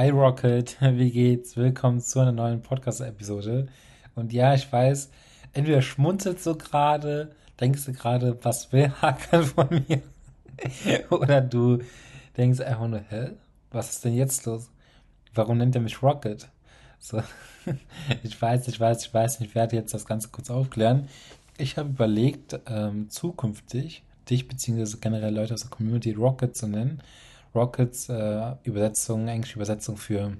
Hi Rocket, wie geht's? Willkommen zu einer neuen Podcast-Episode. Und ja, ich weiß, entweder schmunzelst du gerade, denkst du gerade, was will Hakan von mir? Oder du denkst einfach nur, hä? Was ist denn jetzt los? Warum nennt er mich Rocket? So, ich weiß, ich weiß, ich weiß, ich werde jetzt das Ganze kurz aufklären. Ich habe überlegt, ähm, zukünftig dich bzw. generell Leute aus der Community Rocket zu nennen Rockets, äh, Übersetzung, englische Übersetzung für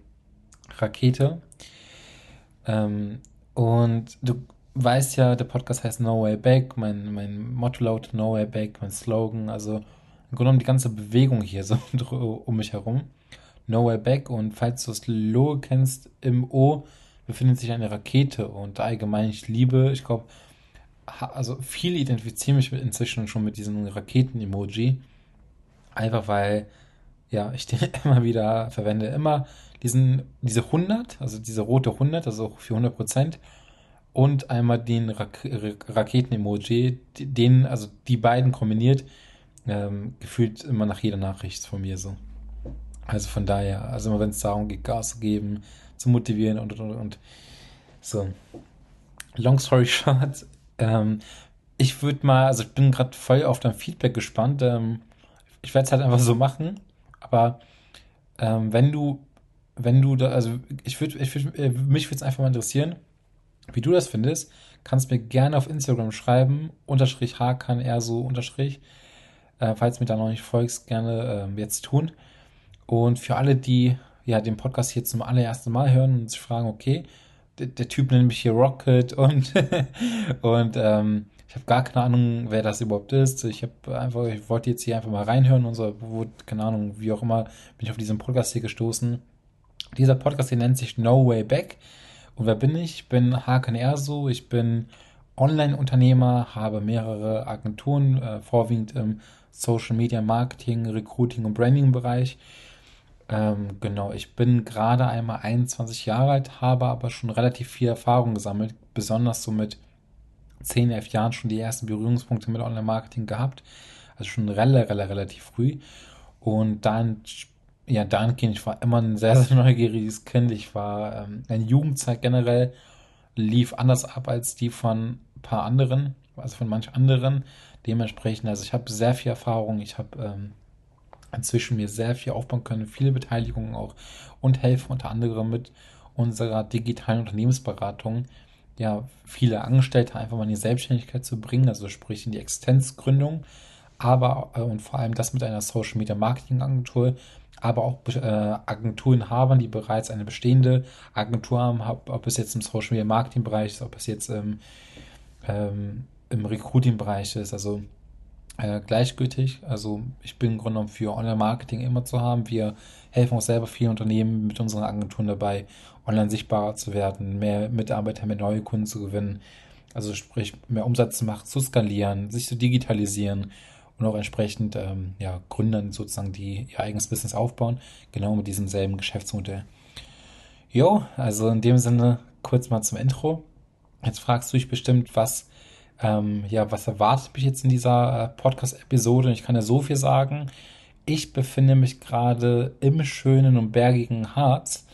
Rakete. Ähm, und du weißt ja, der Podcast heißt No Way Back, mein, mein Motto lautet No Way Back, mein Slogan, also im Grunde genommen die ganze Bewegung hier so um mich herum. No Way Back und falls du das Logo kennst, im O befindet sich eine Rakete und allgemein ich liebe, ich glaube, also viele identifizieren mich inzwischen schon mit diesem Raketen-Emoji. Einfach weil ja, ich den immer wieder verwende. Immer diesen, diese 100, also diese rote 100, also für 100 Prozent. Und einmal den Rak Raketen-Emoji, den, also die beiden kombiniert, ähm, gefühlt immer nach jeder Nachricht von mir so. Also von daher, also immer wenn es darum geht, Gas zu geben, zu motivieren und und und. und. So. Long story short, ähm, ich würde mal, also ich bin gerade voll auf dein Feedback gespannt. Ähm, ich werde es halt einfach so machen. Aber ähm, wenn du, wenn du da, also ich würde, ich würd, äh, mich würde es einfach mal interessieren, wie du das findest. Kannst mir gerne auf Instagram schreiben, unterstrich H kann so unterstrich. Äh, falls mir da noch nicht folgst, gerne äh, jetzt tun. Und für alle, die ja den Podcast hier zum allerersten Mal hören und sich fragen, okay, der, der Typ nennt mich hier Rocket und, und ähm, ich habe gar keine Ahnung, wer das überhaupt ist. Ich habe einfach, ich wollte jetzt hier einfach mal reinhören und so, wo, keine Ahnung, wie auch immer, bin ich auf diesen Podcast hier gestoßen. Dieser Podcast hier nennt sich No Way Back. Und wer bin ich? Ich bin Hakan Erso, ich bin Online-Unternehmer, habe mehrere Agenturen, äh, vorwiegend im Social Media Marketing, Recruiting und Branding Bereich. Ähm, genau, ich bin gerade einmal 21 Jahre alt, habe aber schon relativ viel Erfahrung gesammelt, besonders so mit 10, 11 Jahren schon die ersten Berührungspunkte mit Online-Marketing gehabt. Also schon relativ, relativ früh. Und dann, ja, dahingehend, ich war immer ein sehr, sehr neugieriges Kind. Ich war, ähm, eine Jugendzeit generell lief anders ab als die von ein paar anderen, also von manch anderen. Dementsprechend, also ich habe sehr viel Erfahrung, ich habe ähm, inzwischen mir sehr viel aufbauen können, viele Beteiligungen auch und helfe unter anderem mit unserer digitalen Unternehmensberatung ja, viele Angestellte einfach mal in die Selbstständigkeit zu bringen, also sprich in die Existenzgründung, aber äh, und vor allem das mit einer Social Media Marketing Agentur, aber auch äh, Agenturinhabern, die bereits eine bestehende Agentur haben, ob es jetzt im Social Media Marketing Bereich ist, ob es jetzt im, ähm, im Recruiting Bereich ist, also äh, gleichgültig. Also ich bin im Grunde genommen für Online-Marketing immer zu haben. Wir helfen auch selber vielen Unternehmen mit unseren Agenturen dabei, online sichtbarer zu werden, mehr Mitarbeiter, mehr neue Kunden zu gewinnen. Also sprich, mehr Umsatz zu machen, zu skalieren, sich zu digitalisieren und auch entsprechend ähm, ja, Gründern sozusagen, die ihr eigenes Business aufbauen, genau mit diesem selben Geschäftsmodell. Jo, also in dem Sinne kurz mal zum Intro. Jetzt fragst du dich bestimmt, was ähm, ja, was erwartet mich jetzt in dieser äh, Podcast-Episode? Ich kann ja so viel sagen. Ich befinde mich gerade im schönen und bergigen Harz.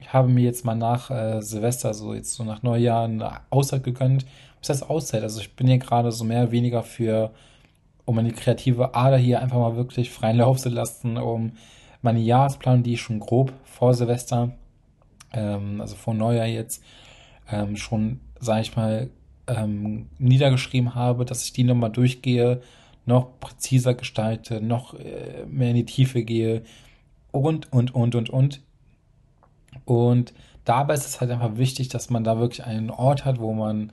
Ich habe mir jetzt mal nach äh, Silvester, so jetzt so nach Neujahr, eine Auszeit gegönnt. Was heißt Auszeit? Also ich bin hier gerade so mehr oder weniger für, um meine kreative Ader hier einfach mal wirklich freien Lauf zu lassen, um meine Jahresplanung, die ich schon grob vor Silvester, ähm, also vor Neujahr jetzt, ähm, schon, sage ich mal, ähm, niedergeschrieben habe, dass ich die nochmal durchgehe, noch präziser gestalte, noch äh, mehr in die Tiefe gehe und, und, und, und, und. Und dabei ist es halt einfach wichtig, dass man da wirklich einen Ort hat, wo man,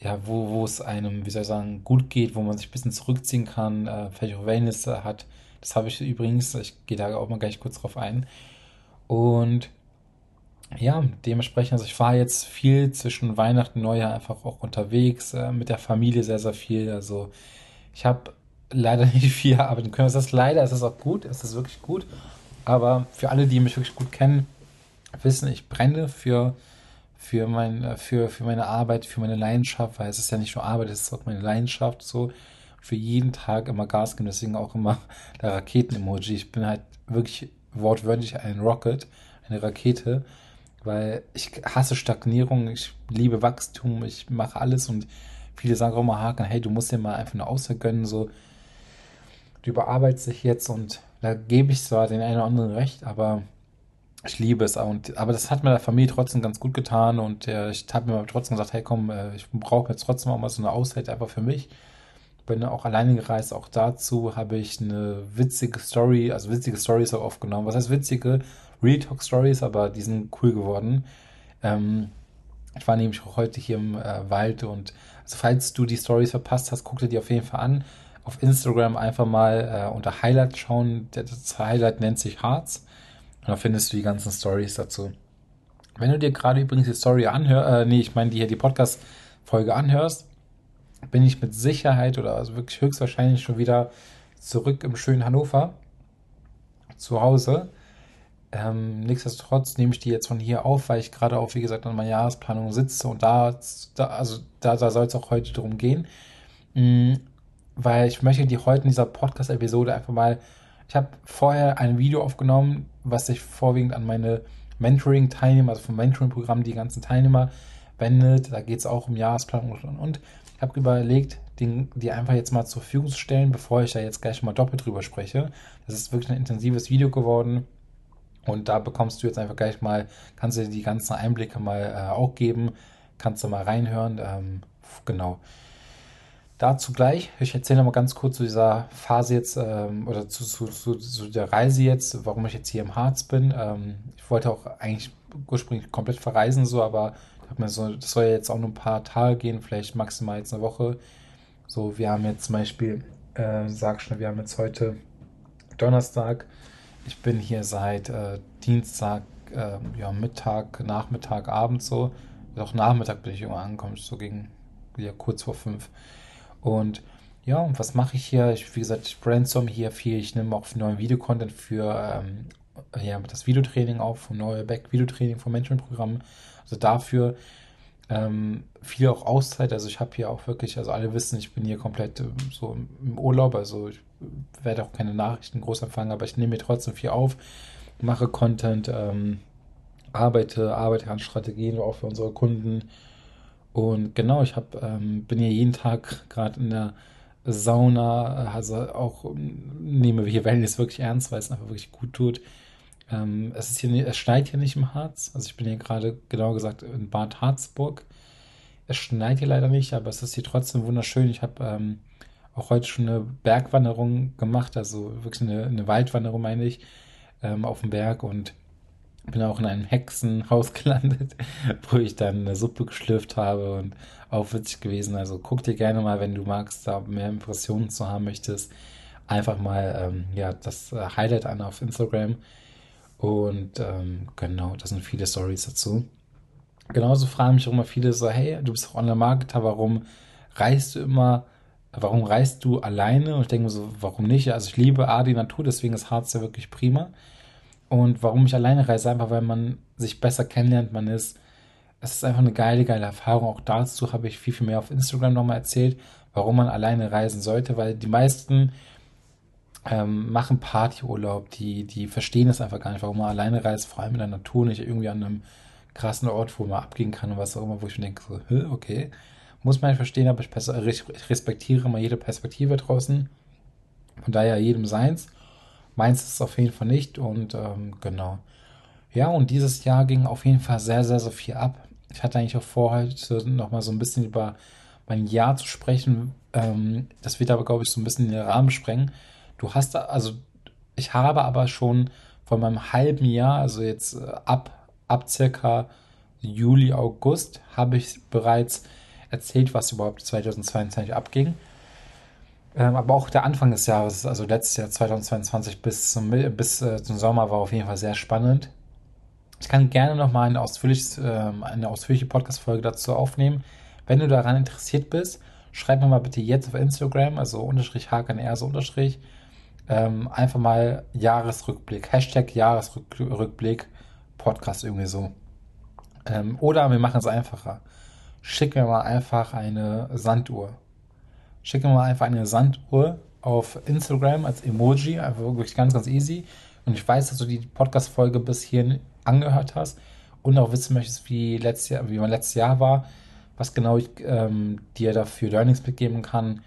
ja, wo, wo es einem, wie soll ich sagen, gut geht, wo man sich ein bisschen zurückziehen kann, äh, vielleicht auch Wellness hat. Das habe ich übrigens, ich gehe da auch mal gleich kurz drauf ein. Und ja, dementsprechend, also ich war jetzt viel zwischen Weihnachten und Neujahr einfach auch unterwegs, äh, mit der Familie sehr, sehr viel. Also ich habe leider nicht viel arbeiten können. Es ist leider, es ist auch gut, es ist wirklich gut. Aber für alle, die mich wirklich gut kennen, wissen, ich brenne für, für, mein, äh, für, für meine Arbeit, für meine Leidenschaft, weil es ist ja nicht nur Arbeit, es ist auch meine Leidenschaft so. Für jeden Tag immer Gas geben, deswegen auch immer der Raketen-Emoji. Ich bin halt wirklich wortwörtlich ein Rocket, eine Rakete, weil ich hasse Stagnierung, ich liebe Wachstum, ich mache alles und viele sagen auch mal Haken, hey, du musst dir mal einfach eine Auszeit gönnen, so du überarbeitest dich jetzt und da gebe ich zwar den einen oder anderen recht, aber ich liebe es. Und, aber das hat mir der Familie trotzdem ganz gut getan und äh, ich habe mir trotzdem gesagt, hey komm, äh, ich brauche jetzt trotzdem auch mal so eine Auszeit einfach für mich. Bin auch alleine gereist, auch dazu habe ich eine witzige Story, also witzige Stories auch aufgenommen. Was heißt witzige? Real Talk Stories, aber die sind cool geworden. Ähm, ich war nämlich auch heute hier im äh, Wald und also falls du die Stories verpasst hast, guck dir die auf jeden Fall an. Auf Instagram einfach mal äh, unter Highlight schauen. Das Highlight nennt sich Hearts. Und da findest du die ganzen Stories dazu. Wenn du dir gerade übrigens die Story anhörst, äh, nee, ich meine, die hier die Podcast-Folge anhörst, bin ich mit Sicherheit oder also wirklich höchstwahrscheinlich schon wieder zurück im schönen Hannover zu Hause. Ähm, nichtsdestotrotz nehme ich die jetzt von hier auf, weil ich gerade auch, wie gesagt, an meiner Jahresplanung sitze und da, da also da, da soll es auch heute drum gehen. Mhm, weil ich möchte die heute in dieser Podcast-Episode einfach mal ich habe vorher ein Video aufgenommen, was sich vorwiegend an meine Mentoring-Teilnehmer, also vom Mentoring-Programm, die ganzen Teilnehmer wendet. Da geht es auch um Jahresplanung und und und. Ich habe überlegt, die, die einfach jetzt mal zur Verfügung zu stellen, bevor ich da jetzt gleich mal doppelt drüber spreche. Das ist wirklich ein intensives Video geworden. Und da bekommst du jetzt einfach gleich mal, kannst du dir die ganzen Einblicke mal äh, auch geben, kannst du mal reinhören. Ähm, genau. Dazu gleich. Ich erzähle mal ganz kurz zu dieser Phase jetzt ähm, oder zu, zu, zu, zu, der Reise jetzt, warum ich jetzt hier im Harz bin. Ähm, ich wollte auch eigentlich ursprünglich komplett verreisen, so, aber ich mir so, das soll ja jetzt auch nur ein paar Tage gehen, vielleicht maximal jetzt eine Woche. So, wir haben jetzt zum Beispiel, äh, sag schnell, wir haben jetzt heute Donnerstag. Ich bin hier seit äh, Dienstag, äh, ja, Mittag, Nachmittag, Abend so. Doch Nachmittag bin ich immer angekommen, so gegen ja, kurz vor fünf. Und ja, und was mache ich hier? Ich, wie gesagt, ich brainstorm hier viel. Ich nehme auch neuen Videocontent für ähm, ja, das Videotraining auf, neue Back-Videotraining vom Management-Programm. Also dafür ähm, viel auch Auszeit. Also ich habe hier auch wirklich, also alle wissen, ich bin hier komplett ähm, so im Urlaub. Also ich werde auch keine Nachrichten groß empfangen, aber ich nehme mir trotzdem viel auf, mache Content, ähm, arbeite, arbeite an Strategien auch für unsere Kunden und genau, ich hab, ähm, bin ja jeden Tag gerade in der Sauna, also auch nehme hier Wellness wirklich ernst, weil es einfach wirklich gut tut. Ähm, es ist hier, es schneit hier nicht im Harz. Also ich bin hier gerade genau gesagt in Bad Harzburg. Es schneit hier leider nicht, aber es ist hier trotzdem wunderschön. Ich habe ähm, auch heute schon eine Bergwanderung gemacht, also wirklich eine, eine Waldwanderung, meine ich, ähm, auf dem Berg und bin auch in einem Hexenhaus gelandet, wo ich dann eine Suppe geschlürft habe und auch witzig gewesen. Also guck dir gerne mal, wenn du magst, da mehr Impressionen zu haben möchtest, einfach mal ähm, ja das äh, Highlight an auf Instagram. Und ähm, genau, das sind viele Stories dazu. Genauso fragen mich auch immer viele so, hey, du bist auch Online-Marketer, warum reist du immer, warum reist du alleine? Und ich denke mir so, warum nicht? Also ich liebe A, die Natur, deswegen ist Harz ja wirklich prima. Und warum ich alleine reise, einfach weil man sich besser kennenlernt, man ist, es ist einfach eine geile, geile Erfahrung. Auch dazu habe ich viel, viel mehr auf Instagram nochmal erzählt, warum man alleine reisen sollte, weil die meisten ähm, machen Partyurlaub, die, die verstehen es einfach gar nicht, warum man alleine reist, vor allem in der Natur, nicht irgendwie an einem krassen Ort, wo man abgehen kann und was auch immer, wo ich mir denke, so, okay, muss man nicht verstehen, aber ich, ich respektiere mal jede Perspektive draußen. Von daher jedem seins. Meins ist es auf jeden Fall nicht und ähm, genau. Ja, und dieses Jahr ging auf jeden Fall sehr, sehr, sehr viel ab. Ich hatte eigentlich auch vor, heute nochmal so ein bisschen über mein Jahr zu sprechen. Ähm, das wird aber, glaube ich, so ein bisschen den Rahmen sprengen. Du hast, also ich habe aber schon von meinem halben Jahr, also jetzt äh, ab, ab circa Juli, August, habe ich bereits erzählt, was überhaupt 2022 abging. Ähm, aber auch der Anfang des Jahres, also letztes Jahr 2022 bis zum, bis, äh, zum Sommer war auf jeden Fall sehr spannend. Ich kann gerne nochmal eine, ausführliches, äh, eine ausführliche Podcast-Folge dazu aufnehmen. Wenn du daran interessiert bist, schreib mir mal bitte jetzt auf Instagram, also unterstrich HKNR, so unterstrich, ähm, einfach mal Jahresrückblick, Hashtag Jahresrückblick, Podcast irgendwie so. Ähm, oder wir machen es einfacher. Schick mir mal einfach eine Sanduhr schicke mal einfach eine Sanduhr auf Instagram als Emoji, einfach wirklich ganz, ganz easy. und ich weiß, dass du die Podcast-Folge bis hierhin angehört hast und auch wissen möchtest, wie, letztes Jahr, wie mein letztes Jahr war, was genau ich ähm, dir dafür Learnings mitgeben kann,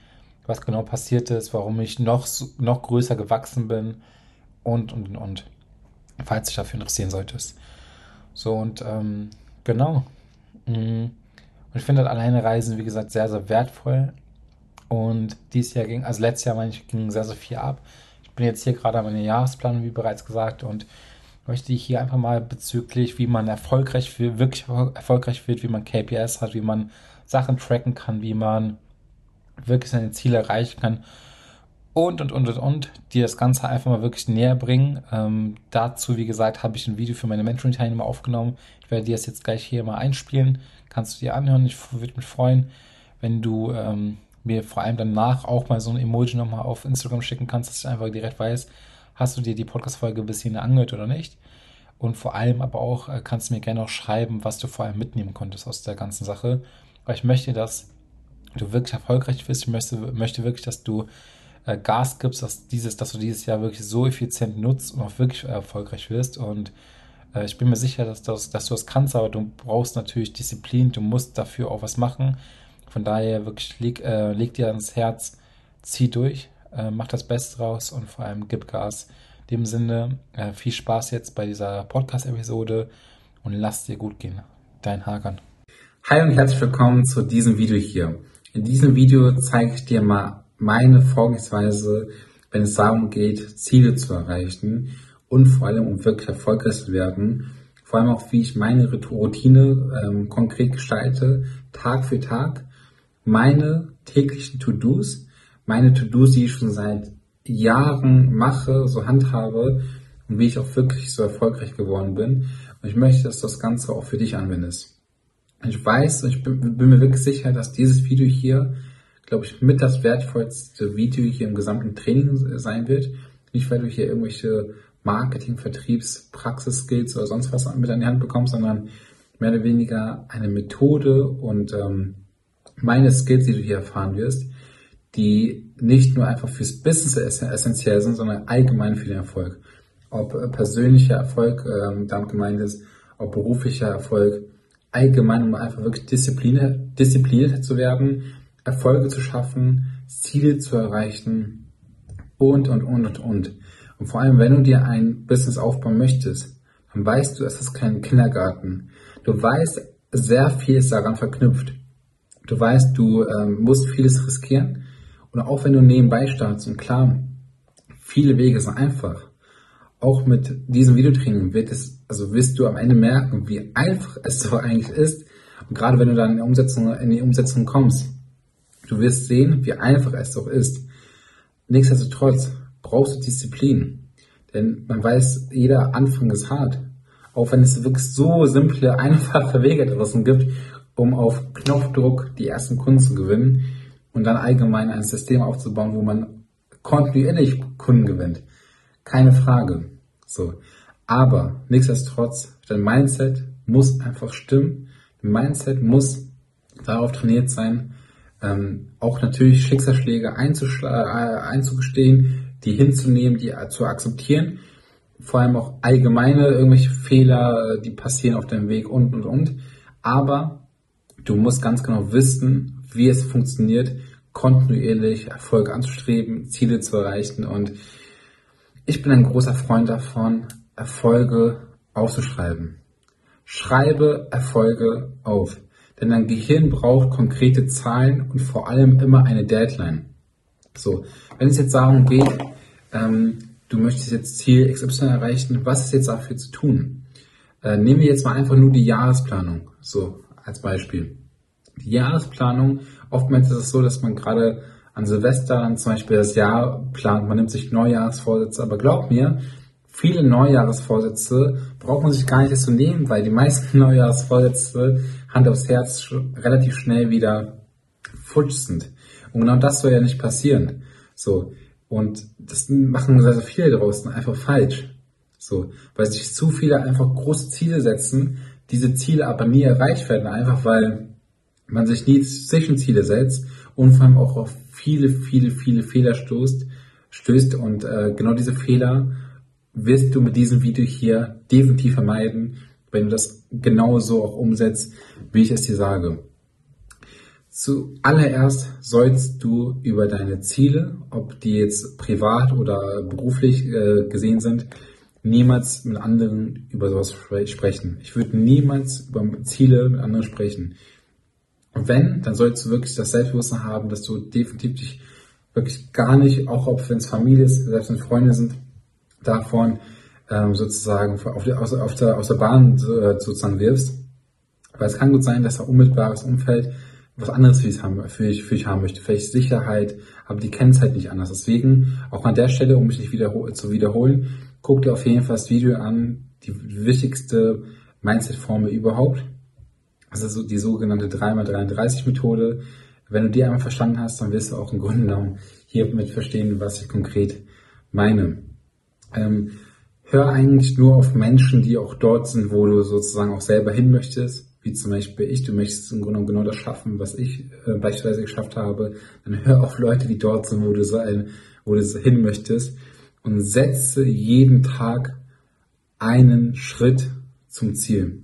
was genau passiert ist, warum ich noch, noch größer gewachsen bin und, und, und, falls dich dafür interessieren solltest. So, und ähm, genau. Mhm. Und ich finde halt alleine Reisen, wie gesagt, sehr, sehr wertvoll. Und dieses Jahr ging, also letztes Jahr meine ich, ging sehr, sehr viel ab. Ich bin jetzt hier gerade an meiner Jahresplanung, wie bereits gesagt, und möchte ich hier einfach mal bezüglich, wie man erfolgreich wird, wirklich erfolgreich wird, wie man KPIs hat, wie man Sachen tracken kann, wie man wirklich seine Ziele erreichen kann und, und, und, und, und, dir das Ganze einfach mal wirklich näher bringen. Ähm, dazu, wie gesagt, habe ich ein Video für meine Mentoring-Teilnehmer aufgenommen. Ich werde dir das jetzt gleich hier mal einspielen. Kannst du dir anhören. Ich würde mich freuen, wenn du ähm, mir vor allem danach auch mal so ein Emoji nochmal auf Instagram schicken kannst, dass ich einfach direkt weiß, hast du dir die Podcast-Folge bis hierhin angehört oder nicht. Und vor allem aber auch äh, kannst du mir gerne auch schreiben, was du vor allem mitnehmen konntest aus der ganzen Sache. Weil ich möchte, dass du wirklich erfolgreich wirst. Ich möchte, möchte wirklich, dass du äh, Gas gibst, dass, dieses, dass du dieses Jahr wirklich so effizient nutzt und auch wirklich erfolgreich wirst. Und äh, ich bin mir sicher, dass, das, dass du das kannst, aber du brauchst natürlich Disziplin, du musst dafür auch was machen. Von daher wirklich leg, äh, leg dir ans Herz, zieh durch, äh, mach das Beste raus und vor allem gib Gas. In dem Sinne, äh, viel Spaß jetzt bei dieser Podcast-Episode und lass dir gut gehen. Dein Hagan. Hi und herzlich willkommen zu diesem Video hier. In diesem Video zeige ich dir mal meine Vorgehensweise, wenn es darum geht, Ziele zu erreichen und vor allem um wirklich erfolgreich zu werden. Vor allem auch, wie ich meine Routine ähm, konkret gestalte, Tag für Tag. Meine täglichen To-Dos, meine To-Dos, die ich schon seit Jahren mache, so handhabe und wie ich auch wirklich so erfolgreich geworden bin. Und ich möchte, dass du das Ganze auch für dich anwendest. Ich weiß, ich bin, bin, mir wirklich sicher, dass dieses Video hier, glaube ich, mit das wertvollste Video hier im gesamten Training sein wird. Nicht, weil du hier irgendwelche Marketing, Vertriebs, Praxis-Skills oder sonst was mit an die Hand bekommst, sondern mehr oder weniger eine Methode und ähm, meine Skills, die du hier erfahren wirst, die nicht nur einfach fürs Business essentiell sind, sondern allgemein für den Erfolg. Ob äh, persönlicher Erfolg ähm, damit gemeint ist, ob beruflicher Erfolg, allgemein, um einfach wirklich diszipliniert, diszipliniert zu werden, Erfolge zu schaffen, Ziele zu erreichen und, und, und, und, und. Und vor allem, wenn du dir ein Business aufbauen möchtest, dann weißt du, es ist kein Kindergarten. Du weißt, sehr viel ist daran verknüpft. Du weißt, du ähm, musst vieles riskieren. Und auch wenn du nebenbei startest, und klar, viele Wege sind einfach auch mit diesem Videotraining wird es, also wirst du am Ende merken, wie einfach es so eigentlich ist. Und gerade wenn du dann in die Umsetzung, in die Umsetzung kommst, du wirst sehen, wie einfach es doch ist. Nichtsdestotrotz brauchst du Disziplin. Denn man weiß, jeder Anfang ist hart. Auch wenn es wirklich so simple, einfache Wege draußen gibt, um auf Knopfdruck die ersten Kunden zu gewinnen und dann allgemein ein System aufzubauen, wo man kontinuierlich Kunden gewinnt. Keine Frage. So. Aber nichtsdestotrotz, dein Mindset muss einfach stimmen. Dein Mindset muss darauf trainiert sein, ähm, auch natürlich Schicksalsschläge äh, einzugestehen, die hinzunehmen, die zu akzeptieren. Vor allem auch allgemeine irgendwelche Fehler, die passieren auf deinem Weg und und und. Aber du musst ganz genau wissen, wie es funktioniert, kontinuierlich Erfolge anzustreben, Ziele zu erreichen und ich bin ein großer Freund davon, Erfolge aufzuschreiben. Schreibe Erfolge auf, denn dein Gehirn braucht konkrete Zahlen und vor allem immer eine Deadline. So, wenn es jetzt darum geht, ähm, du möchtest jetzt Ziel XY erreichen, was ist jetzt dafür zu tun? Äh, nehmen wir jetzt mal einfach nur die Jahresplanung, so als Beispiel. Die Jahresplanung, oftmals ist es so, dass man gerade an Silvester dann zum Beispiel das Jahr plant, man nimmt sich Neujahrsvorsätze, aber glaub mir, viele Neujahrsvorsätze braucht man sich gar nicht zu nehmen, weil die meisten Neujahrsvorsätze Hand aufs Herz relativ schnell wieder futsch sind. Und genau das soll ja nicht passieren. So. Und das machen sehr, sehr viele draußen einfach falsch. So. Weil sich zu viele einfach große Ziele setzen, diese Ziele aber nie erreicht werden, einfach weil man sich nie Zwischenziele setzt und vor allem auch auf viele, viele, viele Fehler stößt, stößt und äh, genau diese Fehler wirst du mit diesem Video hier definitiv vermeiden, wenn du das genauso auch umsetzt, wie ich es dir sage. Zuallererst sollst du über deine Ziele, ob die jetzt privat oder beruflich äh, gesehen sind, niemals mit anderen über sowas sprechen. Ich würde niemals über Ziele mit anderen sprechen. Und wenn, dann sollst du wirklich das Selbstbewusstsein haben, dass du definitiv dich wirklich gar nicht, auch ob wenn es Familie ist, selbst wenn Freunde sind, davon ähm, sozusagen auf, die, aus, auf der, aus der Bahn äh, sozusagen wirfst. Weil es kann gut sein, dass dein unmittelbares Umfeld was anderes für dich, haben, für, dich, für dich haben möchte. Vielleicht Sicherheit, aber die kennen es halt nicht anders. Deswegen, auch an der Stelle, um mich nicht wiederhol zu wiederholen, guck dir auf jeden Fall das Video an, die wichtigste Mindset-Formel überhaupt. Das ist so die sogenannte 3x33-Methode. Wenn du die einmal verstanden hast, dann wirst du auch im Grunde genommen hiermit verstehen, was ich konkret meine. Ähm, hör eigentlich nur auf Menschen, die auch dort sind, wo du sozusagen auch selber hin möchtest wie zum Beispiel ich, du möchtest im Grunde genommen genau das schaffen, was ich äh, beispielsweise geschafft habe, dann hör auf Leute, die dort sind, wo du sein, wo du hin möchtest und setze jeden Tag einen Schritt zum Ziel.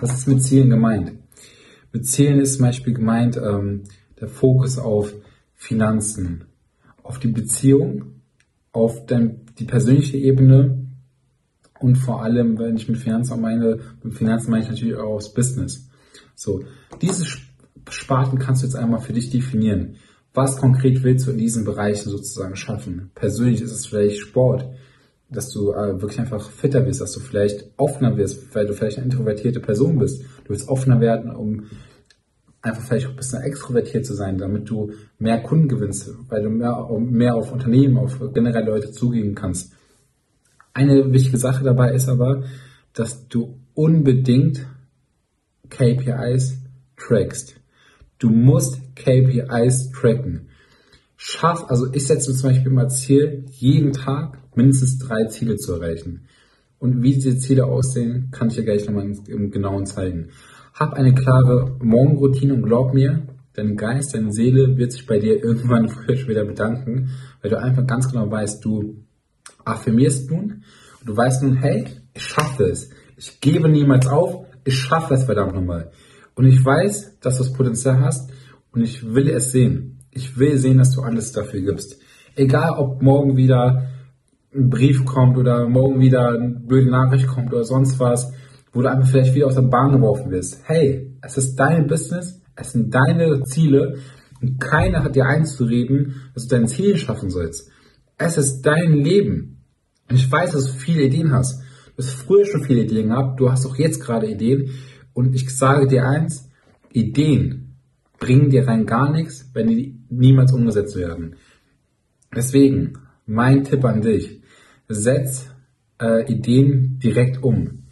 Was ist mit Zielen gemeint? Mit Zielen ist zum Beispiel gemeint ähm, der Fokus auf Finanzen, auf die Beziehung, auf den, die persönliche Ebene und vor allem, wenn ich mit Finanzen meine, mit Finanzen meine ich natürlich auch das Business. So, diese Sparten kannst du jetzt einmal für dich definieren. Was konkret willst du in diesen Bereichen sozusagen schaffen? Persönlich ist es vielleicht Sport, dass du äh, wirklich einfach fitter bist, dass du vielleicht offener wirst, weil du vielleicht eine introvertierte Person bist. Du willst offener werden, um einfach vielleicht ein bisschen extrovertiert zu sein, damit du mehr Kunden gewinnst, weil du mehr, mehr auf Unternehmen, auf generell Leute zugehen kannst. Eine wichtige Sache dabei ist aber, dass du unbedingt KPIs trackst. Du musst KPIs tracken. Schaff, also ich setze zum Beispiel mal Ziel, jeden Tag mindestens drei Ziele zu erreichen. Und wie diese Ziele aussehen, kann ich dir gleich nochmal im Genauen zeigen. Hab eine klare Morgenroutine und glaub mir, dein Geist, deine Seele wird sich bei dir irgendwann früher oder später bedanken, weil du einfach ganz genau weißt, du affirmierst nun und du weißt nun, hey, ich schaffe es. Ich gebe niemals auf, ich schaffe es verdammt nochmal. Und ich weiß, dass du das Potenzial hast und ich will es sehen. Ich will sehen, dass du alles dafür gibst. Egal, ob morgen wieder ein Brief kommt oder morgen wieder eine blöde Nachricht kommt oder sonst was, wo du einfach vielleicht wieder aus der Bahn geworfen wirst. Hey, es ist dein Business, es sind deine Ziele und keiner hat dir einzureden, dass du dein Ziel schaffen sollst. Es ist dein Leben. Ich weiß, dass du viele Ideen hast. Du hast früher schon viele Ideen gehabt, du hast auch jetzt gerade Ideen. Und ich sage dir eins, Ideen bringen dir rein gar nichts, wenn die niemals umgesetzt werden. Deswegen, mein Tipp an dich, setz äh, Ideen direkt um.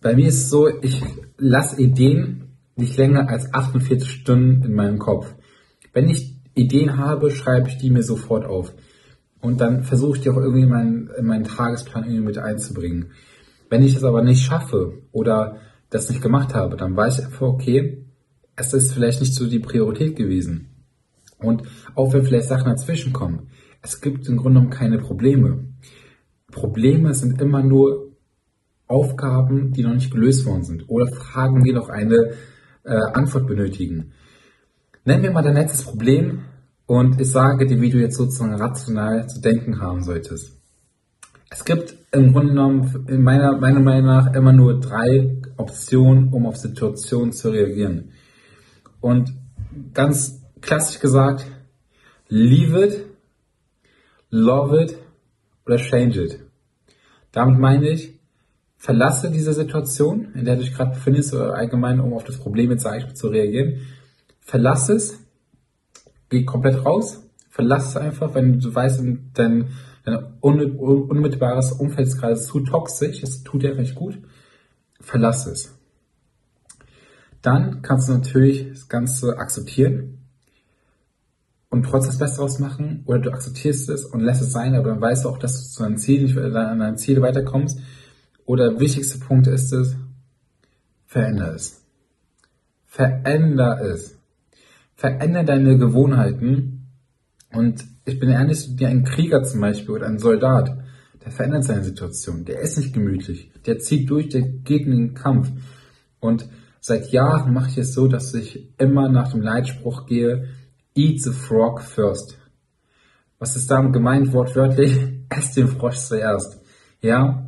Bei mir ist es so, ich lasse Ideen nicht länger als 48 Stunden in meinem Kopf. Wenn ich Ideen habe, schreibe ich die mir sofort auf. Und dann versuche ich die auch irgendwie in meinen, in meinen Tagesplan irgendwie mit einzubringen. Wenn ich es aber nicht schaffe oder das nicht gemacht habe, dann weiß ich einfach, okay, es ist vielleicht nicht so die Priorität gewesen. Und auch wenn vielleicht Sachen dazwischen kommen, es gibt im Grunde genommen keine Probleme. Probleme sind immer nur Aufgaben, die noch nicht gelöst worden sind oder Fragen, die noch eine äh, Antwort benötigen. Nennen wir mal dein letztes Problem, und ich sage dir, wie du jetzt sozusagen rational zu denken haben solltest. Es gibt im Grunde genommen in meiner, meiner Meinung nach immer nur drei Optionen, um auf Situationen zu reagieren. Und ganz klassisch gesagt, leave it, love it oder change it. Damit meine ich, verlasse diese Situation, in der du dich gerade befindest, oder allgemein, um auf das Problem jetzt zu reagieren. Verlasse es geh komplett raus, verlass es einfach, wenn du weißt, dein, dein unmittelbares Umfeld ist gerade zu toxisch, es tut dir nicht gut, verlass es. Dann kannst du natürlich das Ganze akzeptieren und trotzdem das Beste daraus machen oder du akzeptierst es und lässt es sein, aber dann weißt du auch, dass du zu deinem Ziel, an deinem Ziel weiterkommst. Oder der wichtigste Punkt ist es, veränder es. Veränder es verändere deine Gewohnheiten. Und ich bin ehrlich, wie ein Krieger zum Beispiel oder ein Soldat, der verändert seine Situation. Der ist nicht gemütlich. Der zieht durch, der geht in den Kampf. Und seit Jahren mache ich es so, dass ich immer nach dem Leitspruch gehe, eat the frog first. Was ist damit gemeint wortwörtlich? Ess den Frosch zuerst. Ja?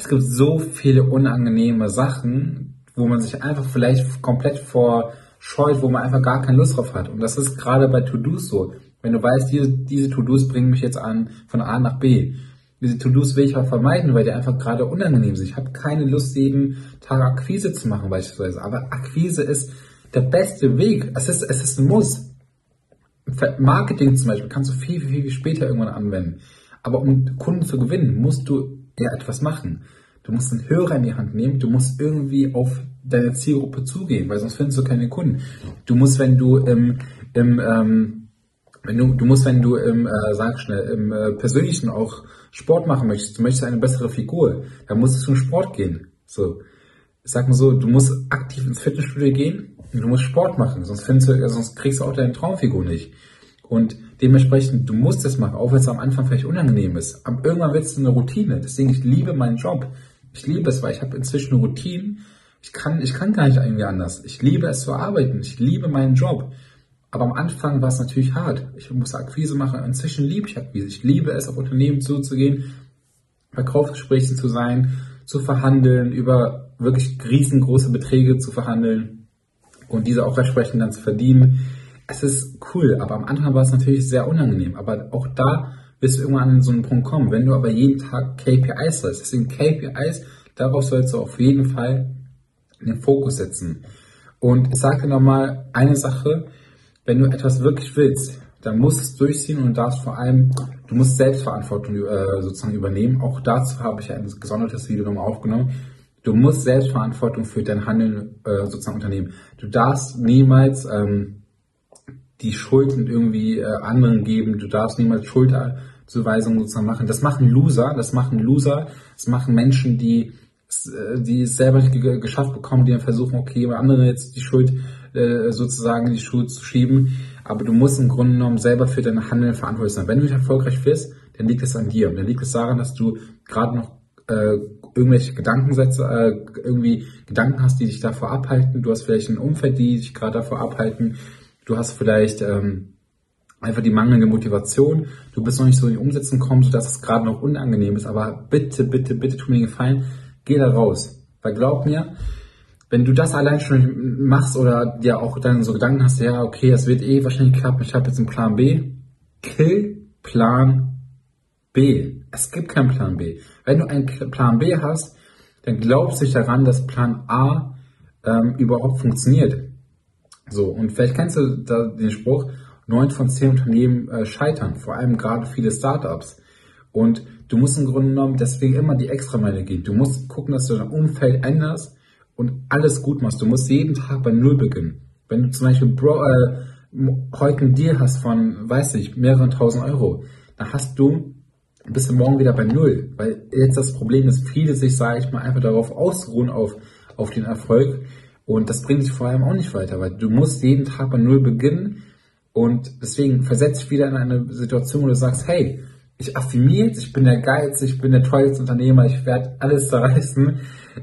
Es gibt so viele unangenehme Sachen, wo man sich einfach vielleicht komplett vor scheut, wo man einfach gar keine Lust drauf hat. Und das ist gerade bei To-Dos so. Wenn du weißt, diese, diese To-Dos bringen mich jetzt an von A nach B. Diese To-Dos will ich auch vermeiden, weil die einfach gerade unangenehm sind. Ich habe keine Lust, jeden Tag Akquise zu machen beispielsweise. Aber Akquise ist der beste Weg. Es ist, es ist ein Muss. Marketing zum Beispiel kannst du viel, viel, viel später irgendwann anwenden. Aber um Kunden zu gewinnen, musst du ja etwas machen. Du musst einen Hörer in die Hand nehmen, du musst irgendwie auf deine Zielgruppe zugehen, weil sonst findest du keine Kunden. Du musst, wenn du im, im ähm, wenn du, du musst, wenn du im, äh, sag schnell, im äh, Persönlichen auch Sport machen möchtest, du möchtest eine bessere Figur, dann musst du zum Sport gehen. So, ich sag mal so, du musst aktiv ins Fitnessstudio gehen und du musst Sport machen, sonst findest du, sonst kriegst du auch deine Traumfigur nicht. Und dementsprechend, du musst es machen, auch wenn es am Anfang vielleicht unangenehm ist. Aber irgendwann wird es eine Routine. Deswegen, ich liebe meinen Job. Ich liebe es, weil ich habe inzwischen eine Routine. Ich kann, ich kann gar nicht irgendwie anders. Ich liebe es zu arbeiten. Ich liebe meinen Job. Aber am Anfang war es natürlich hart. Ich musste Akquise machen. Inzwischen liebe ich Akquise. Ich liebe es, auf Unternehmen zuzugehen, Verkaufsgesprächen zu sein, zu verhandeln, über wirklich riesengroße Beträge zu verhandeln und diese auch entsprechend dann zu verdienen. Es ist cool, aber am Anfang war es natürlich sehr unangenehm. Aber auch da wirst du irgendwann an so einen Punkt kommen. Wenn du aber jeden Tag KPIs hast, deswegen KPIs, darauf sollst du auf jeden Fall den Fokus setzen. Und ich sage nochmal eine Sache, wenn du etwas wirklich willst, dann musst du es durchziehen und darfst vor allem, du musst Selbstverantwortung äh, sozusagen übernehmen. Auch dazu habe ich ein gesondertes Video nochmal aufgenommen. Du musst Selbstverantwortung für dein Handeln äh, sozusagen unternehmen. Du darfst niemals ähm, die Schulden irgendwie äh, anderen geben. Du darfst niemals Schuldzuweisungen sozusagen machen. Das machen Loser. Das machen Loser. Das machen Menschen, die äh, die es selber nicht geschafft bekommen, die dann versuchen, okay, andere jetzt die Schuld äh, sozusagen in die Schuhe zu schieben. Aber du musst im Grunde genommen selber für dein Handeln verantwortlich sein. Wenn du nicht erfolgreich wirst, dann liegt es an dir. Und dann liegt es daran, dass du gerade noch äh, irgendwelche Gedankensätze, äh, irgendwie Gedanken hast, die dich davor abhalten. Du hast vielleicht ein Umfeld, die dich gerade davor abhalten. Du hast vielleicht ähm, einfach die mangelnde Motivation. Du bist noch nicht so in die Umsetzung gekommen, sodass es gerade noch unangenehm ist. Aber bitte, bitte, bitte tu mir den Gefallen, geh da raus. Weil glaub mir, wenn du das allein schon machst oder dir auch dann so Gedanken hast, ja, okay, es wird eh wahrscheinlich klappen, ich habe jetzt einen Plan B, kill Plan B. Es gibt keinen Plan B. Wenn du einen Plan B hast, dann glaubst du nicht daran, dass Plan A ähm, überhaupt funktioniert. So, und vielleicht kennst du da den Spruch, neun von zehn Unternehmen äh, scheitern, vor allem gerade viele Startups. Und du musst im Grunde genommen deswegen immer die Extrameile gehen. Du musst gucken, dass du dein Umfeld änderst und alles gut machst. Du musst jeden Tag bei Null beginnen. Wenn du zum Beispiel Bro, äh, heute einen Deal hast von, weiß ich, mehreren tausend Euro, dann hast du bist du morgen wieder bei Null. Weil jetzt das Problem ist, viele sich, sage ich mal, einfach darauf ausruhen auf, auf den Erfolg. Und das bringt dich vor allem auch nicht weiter, weil du musst jeden Tag bei Null beginnen. Und deswegen versetz dich wieder in eine Situation, wo du sagst, hey, ich affirmiere jetzt, ich bin der Geiz, ich bin der tollste Unternehmer, ich werde alles zerreißen,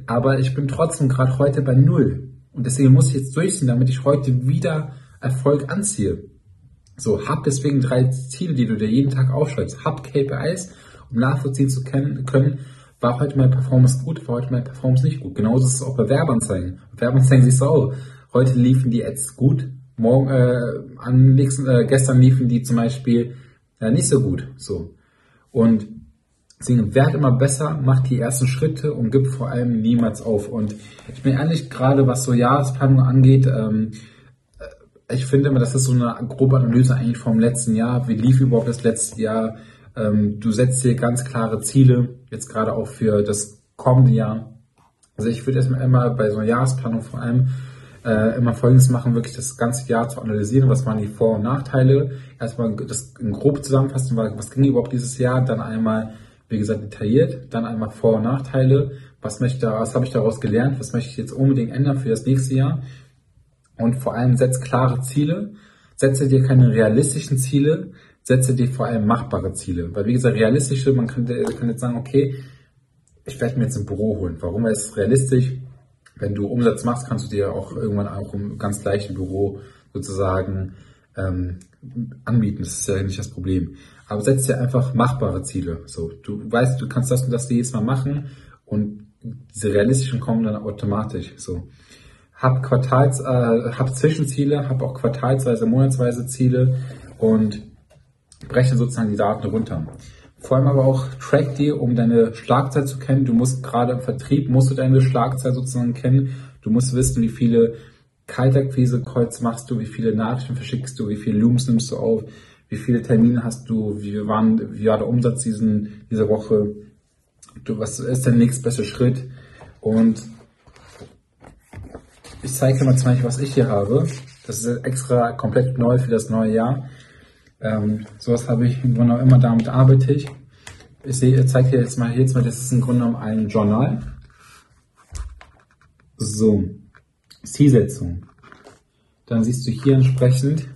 aber ich bin trotzdem gerade heute bei Null. Und deswegen muss ich jetzt durchziehen, damit ich heute wieder Erfolg anziehe. So, hab deswegen drei Ziele, die du dir jeden Tag aufschreibst. Hab KPIs, um nachvollziehen zu können, war heute meine Performance gut, war heute meine Performance nicht gut. Genauso ist es auch bei Werbeanzeigen. Werbeanzeigen siehst du auch. Heute liefen die Ads gut, morgen, äh, am nächsten, äh, gestern liefen die zum Beispiel äh, nicht so gut. So. Und deswegen werd immer besser, mach die ersten Schritte und gib vor allem niemals auf. Und ich bin ehrlich, gerade was so Jahresplanung angeht, ähm, äh, ich finde immer, das ist so eine grobe Analyse eigentlich vom letzten Jahr. Wie lief überhaupt das letzte Jahr? Ähm, du setzt dir ganz klare Ziele, jetzt gerade auch für das kommende Jahr. Also ich würde erstmal immer bei so einer Jahresplanung vor allem äh, immer Folgendes machen, wirklich das ganze Jahr zu analysieren, was waren die Vor- und Nachteile, erstmal das grob zusammenfassen, was ging überhaupt dieses Jahr, dann einmal, wie gesagt, detailliert, dann einmal Vor- und Nachteile, was möchte, was habe ich daraus gelernt, was möchte ich jetzt unbedingt ändern für das nächste Jahr? Und vor allem setz klare Ziele, setze dir keine realistischen Ziele, setze dir vor allem machbare Ziele. Weil wie gesagt, realistische, man könnte, kann jetzt sagen, okay, ich werde mir jetzt ein Büro holen. Warum ist es realistisch? Wenn du Umsatz machst, kannst du dir auch irgendwann auch im ganz gleichen Büro sozusagen ähm, anbieten. Das ist ja nicht das Problem. Aber setz dir einfach machbare Ziele. So, du weißt, du kannst das und das jedes Mal machen und diese realistischen kommen dann automatisch. So, hab Quartals, äh, hab Zwischenziele, hab auch quartalsweise, monatsweise Ziele und breche sozusagen die Daten runter. Vor allem aber auch track dir, um deine Schlagzeit zu kennen. Du musst gerade im Vertrieb, musst du deine Schlagzeit sozusagen kennen. Du musst wissen, wie viele Kaltakquise-Calls machst du, wie viele Nachrichten verschickst du, wie viele Looms nimmst du auf, wie viele Termine hast du, wie, waren, wie war der Umsatz diesen, diese Woche, du, was ist der nächstbeste Schritt und ich zeige dir mal zum Beispiel, was ich hier habe. Das ist extra komplett neu für das neue Jahr. Ähm, sowas habe ich im Grunde genommen immer damit arbeite ich. Ich sehe, zeige dir jetzt mal, mal, das ist im Grunde genommen ein Journal. So, Zielsetzung. Dann siehst du hier entsprechend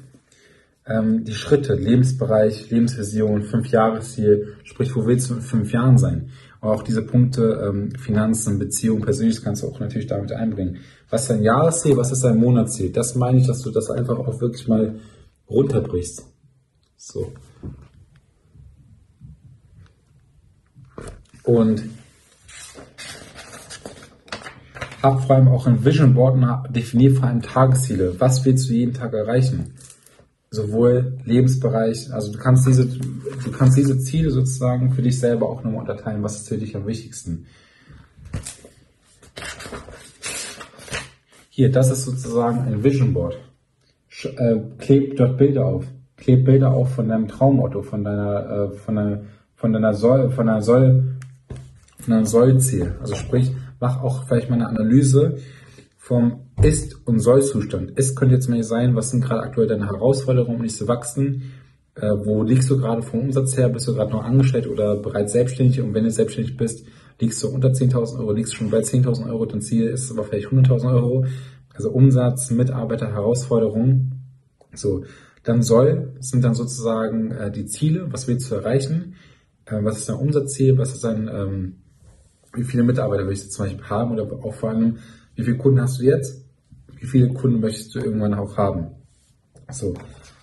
ähm, die Schritte, Lebensbereich, Lebensvision, Fünf-Jahres-Ziel, sprich, wo willst du in fünf Jahren sein? Und auch diese Punkte, ähm, Finanzen, Beziehung, persönlich kannst du auch natürlich damit einbringen. Was ist dein Jahresziel, was ist dein Monatsziel? Das meine ich, dass du das einfach auch wirklich mal runterbrichst. So. Und hab vor allem auch ein Vision Board und definier vor allem Tagesziele. Was willst du jeden Tag erreichen? Sowohl Lebensbereich, also du kannst diese, du kannst diese Ziele sozusagen für dich selber auch nochmal unterteilen. Was ist für dich am wichtigsten? Hier, das ist sozusagen ein Vision Board. Äh, kleb dort Bilder auf kleb Bilder auf von deinem Traumauto, von deiner, äh, von deiner, von deiner Soll, von deiner Soll, von deinem Sollziel. Also sprich, mach auch vielleicht mal eine Analyse vom Ist- und Sollzustand. Ist könnte jetzt mal sein, was sind gerade aktuell deine Herausforderungen, um nicht zu wachsen? Äh, wo liegst du gerade vom Umsatz her? Bist du gerade noch angestellt oder bereits selbstständig? Und wenn du selbstständig bist, liegst du unter 10.000 Euro, liegst du schon bei 10.000 Euro, dein Ziel ist aber vielleicht 100.000 Euro. Also Umsatz, Mitarbeiter, Herausforderungen. So, dann soll, sind dann sozusagen äh, die Ziele, was willst du erreichen, äh, was ist dein Umsatzziel, was ist dein, ähm, wie viele Mitarbeiter willst du zum Beispiel haben oder auch vor allem, wie viele Kunden hast du jetzt, wie viele Kunden möchtest du irgendwann auch haben. So,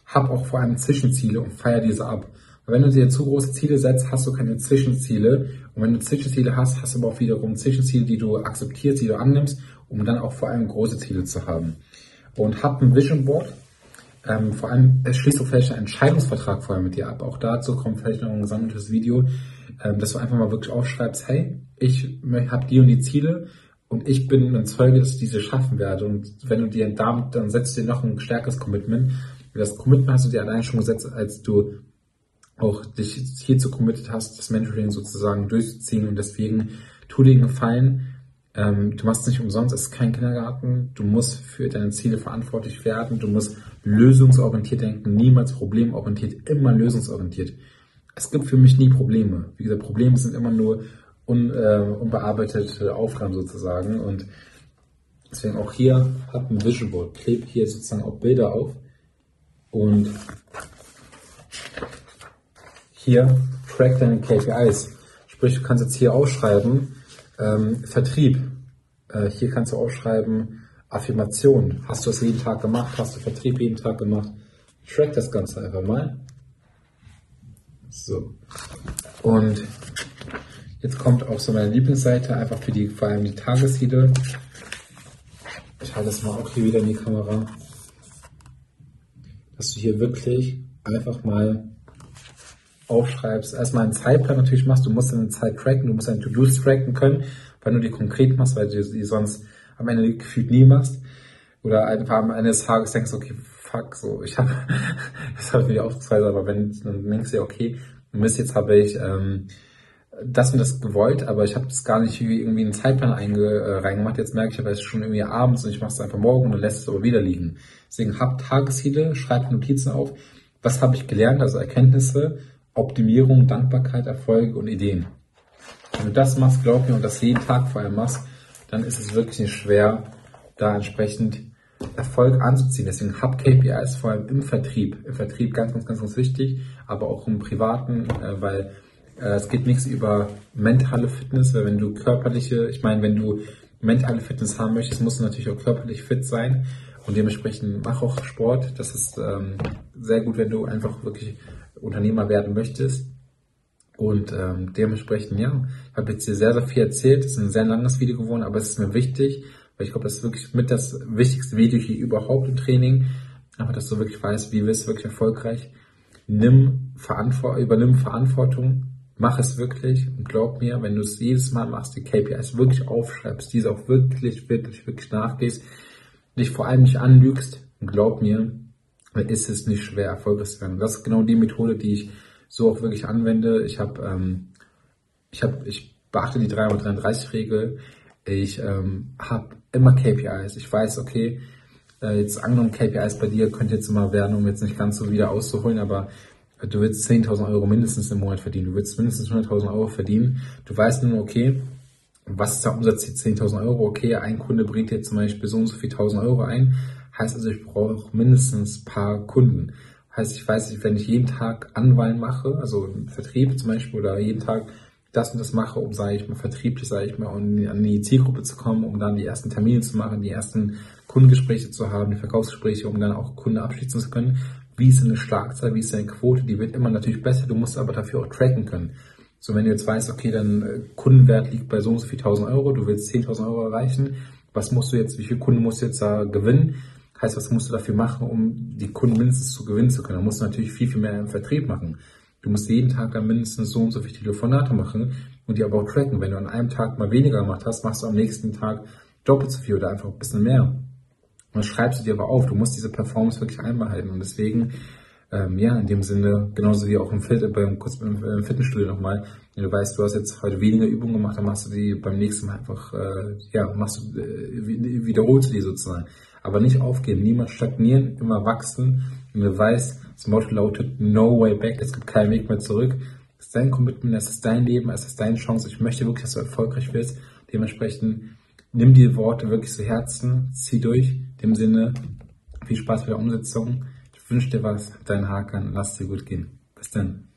hab auch vor allem Zwischenziele und feier diese ab. Wenn du dir zu große Ziele setzt, hast du keine Zwischenziele. Und wenn du Zwischenziele hast, hast du aber auch wiederum Zwischenziele, die du akzeptierst, die du annimmst, um dann auch vor allem große Ziele zu haben. Und hab ein Vision Board, ähm, vor allem, es schließt auch vielleicht einen Entscheidungsvertrag vorher mit dir ab. Auch dazu kommt vielleicht noch ein gesammeltes Video, ähm, dass du einfach mal wirklich aufschreibst, hey, ich habe die und die Ziele und ich bin ein Zeuge, dass ich diese schaffen werde. Und wenn du dir damit, dann setzt du dir noch ein stärkeres Commitment. Das Commitment hast du dir allein schon gesetzt, als du auch dich hierzu committed hast, das Mentoring sozusagen durchzuziehen. Und deswegen tu dir einen Gefallen, ähm, du machst es nicht umsonst, es ist kein Kindergarten. Du musst für deine Ziele verantwortlich werden. Du musst lösungsorientiert denken, niemals problemorientiert, immer lösungsorientiert. Es gibt für mich nie Probleme. Wie gesagt, Probleme sind immer nur un, äh, unbearbeitete Aufgaben sozusagen. Und deswegen auch hier hab ein Vision Board, kleb hier sozusagen auch Bilder auf und hier track deine KPIs. Sprich, du kannst jetzt hier aufschreiben, ähm, Vertrieb. Äh, hier kannst du aufschreiben, Affirmation. Hast du es jeden Tag gemacht? Hast du Vertrieb jeden Tag gemacht? Track das Ganze einfach mal. So. Und jetzt kommt auch so meine Lieblingsseite, einfach für die, vor allem die Tagesziele. Ich halte das mal auch hier wieder in die Kamera. Dass du hier wirklich einfach mal aufschreibst, erstmal einen Zeitplan natürlich machst, du musst deine Zeit tracken, du musst deine To-Dos tracken können, weil du die konkret machst, weil du die sonst am Ende gefühlt nie machst. Oder einfach am Ende des Tages denkst, okay, fuck, so, ich habe, das habe ich mir aufgefallen, aber wenn, dann denkst du ja, okay, Mist, jetzt habe ich ähm, das und das gewollt, aber ich habe das gar nicht irgendwie einen Zeitplan einge, äh, reingemacht. Jetzt merke ich aber, es ist schon irgendwie abends und ich mache es einfach morgen und dann lässt es aber wieder liegen. Deswegen hab Tagesziele, schreib Notizen auf. Was habe ich gelernt, also Erkenntnisse, Optimierung, Dankbarkeit, Erfolge und Ideen. Wenn du das machst, glaub mir, und das jeden Tag vor allem machst, dann ist es wirklich nicht schwer, da entsprechend Erfolg anzuziehen. Deswegen hab KPIs vor allem im Vertrieb. Im Vertrieb ganz, ganz, ganz, ganz wichtig, aber auch im Privaten, äh, weil äh, es geht nichts über mentale Fitness, weil wenn du körperliche, ich meine, wenn du mentale Fitness haben möchtest, musst du natürlich auch körperlich fit sein und dementsprechend mach auch Sport. Das ist ähm, sehr gut, wenn du einfach wirklich Unternehmer werden möchtest. Und ähm, dementsprechend, ja, ich habe jetzt hier sehr, sehr viel erzählt. Es ist ein sehr langes Video geworden, aber es ist mir wichtig, weil ich glaube, das ist wirklich mit das wichtigste Video hier überhaupt im Training. Aber dass du wirklich weißt, wie wirst du wirklich erfolgreich. Nimm Verantwortung, übernimm Verantwortung, mach es wirklich und glaub mir, wenn du es jedes Mal machst, die KPIs wirklich aufschreibst, diese auch wirklich, wirklich, wirklich nachgehst, dich vor allem nicht anlügst glaub mir, ist es nicht schwer, erfolgreich zu werden. Das ist genau die Methode, die ich so auch wirklich anwende. Ich habe, ähm, ich habe, ich beachte die 333-Regel. Ich ähm, habe immer KPIs. Ich weiß, okay, äh, jetzt angenommen KPIs bei dir könnte jetzt immer werden, um jetzt nicht ganz so wieder auszuholen, aber du willst 10.000 Euro mindestens im Monat verdienen. Du willst mindestens 100.000 Euro verdienen. Du weißt nur, okay, was ist der Umsatz hier? 10.000 Euro? Okay, ein Kunde bringt dir zum Beispiel so und so viel 1.000 Euro ein. Heißt also, ich brauche mindestens paar Kunden. Heißt, ich weiß, wenn ich jeden Tag Anwahlen mache, also im Vertrieb zum Beispiel, oder jeden Tag das und das mache, um, sage ich mal, vertrieblich, sage ich mal, um an die Zielgruppe zu kommen, um dann die ersten Termine zu machen, die ersten Kundengespräche zu haben, die Verkaufsgespräche, um dann auch Kunden abschließen zu können. Wie ist eine Schlagzahl, wie ist eine Quote, die wird immer natürlich besser, du musst aber dafür auch tracken können. So, wenn du jetzt weißt, okay, dein äh, Kundenwert liegt bei so und so viel 1000 Euro, du willst 10.000 Euro erreichen, was musst du jetzt, wie viele Kunden musst du jetzt da gewinnen? Heißt, was musst du dafür machen, um die Kunden mindestens zu gewinnen zu können? Da musst du natürlich viel, viel mehr im Vertrieb machen. Du musst jeden Tag dann mindestens so und so viele Telefonate machen und die aber auch tracken. Wenn du an einem Tag mal weniger gemacht hast, machst du am nächsten Tag doppelt so viel oder einfach ein bisschen mehr. Und das schreibst du dir aber auf. Du musst diese Performance wirklich einbehalten. Und deswegen, ähm, ja, in dem Sinne, genauso wie auch im, Fit beim, kurz beim, im Fitnessstudio nochmal, wenn du weißt, du hast jetzt heute weniger Übungen gemacht, dann machst du die beim nächsten Mal einfach, äh, ja, machst du, äh, wiederholst du die sozusagen. Aber nicht aufgeben, niemals stagnieren, immer wachsen. Und du weißt, das Motto lautet No Way Back, es gibt keinen Weg mehr zurück. Es ist dein Commitment, es ist dein Leben, es ist deine Chance. Ich möchte wirklich, dass du erfolgreich wirst. Dementsprechend nimm die Worte wirklich zu Herzen, zieh durch. In dem Sinne, viel Spaß bei der Umsetzung. Ich wünsche dir was, dein Hakan, lass dir gut gehen. Bis dann.